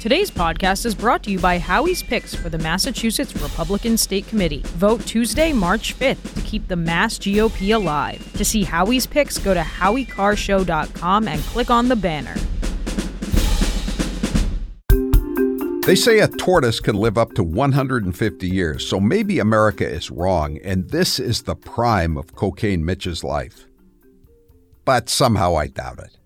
Today's podcast is brought to you by Howie's Picks for the Massachusetts Republican State Committee. Vote Tuesday, March 5th to keep the Mass GOP alive. To see Howie's Picks, go to howiecarrshow.com and click on the banner. They say a tortoise can live up to 150 years, so maybe America is wrong, and this is the prime of Cocaine Mitch's life. But somehow I doubt it.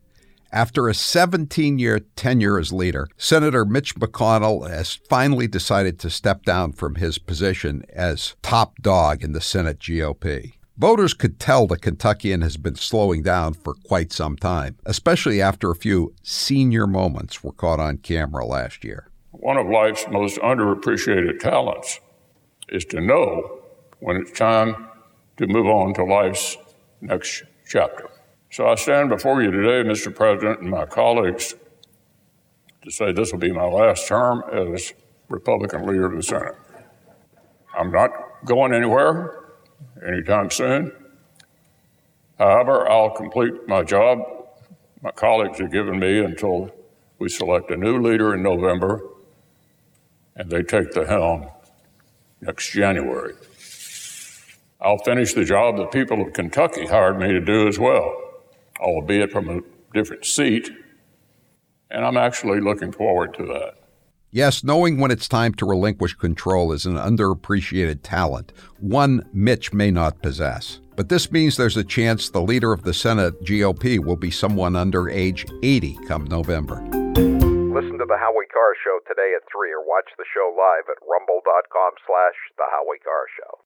After a 17 year tenure as leader, Senator Mitch McConnell has finally decided to step down from his position as top dog in the Senate GOP. Voters could tell the Kentuckian has been slowing down for quite some time, especially after a few senior moments were caught on camera last year. One of life's most underappreciated talents is to know when it's time to move on to life's next chapter. So I stand before you today, Mr. President, and my colleagues to say this will be my last term as Republican leader of the Senate. I'm not going anywhere anytime soon. However, I'll complete my job my colleagues have given me until we select a new leader in November and they take the helm next January. I'll finish the job the people of Kentucky hired me to do as well, albeit from a different seat, and I'm actually looking forward to that. Yes, knowing when it's time to relinquish control is an underappreciated talent, one Mitch may not possess. But this means there's a chance the leader of the Senate GOP will be someone under age 80 come November. Listen to the Howie Carr Show today at 3 or watch the show live at rumble.com slash the Howie Carr Show.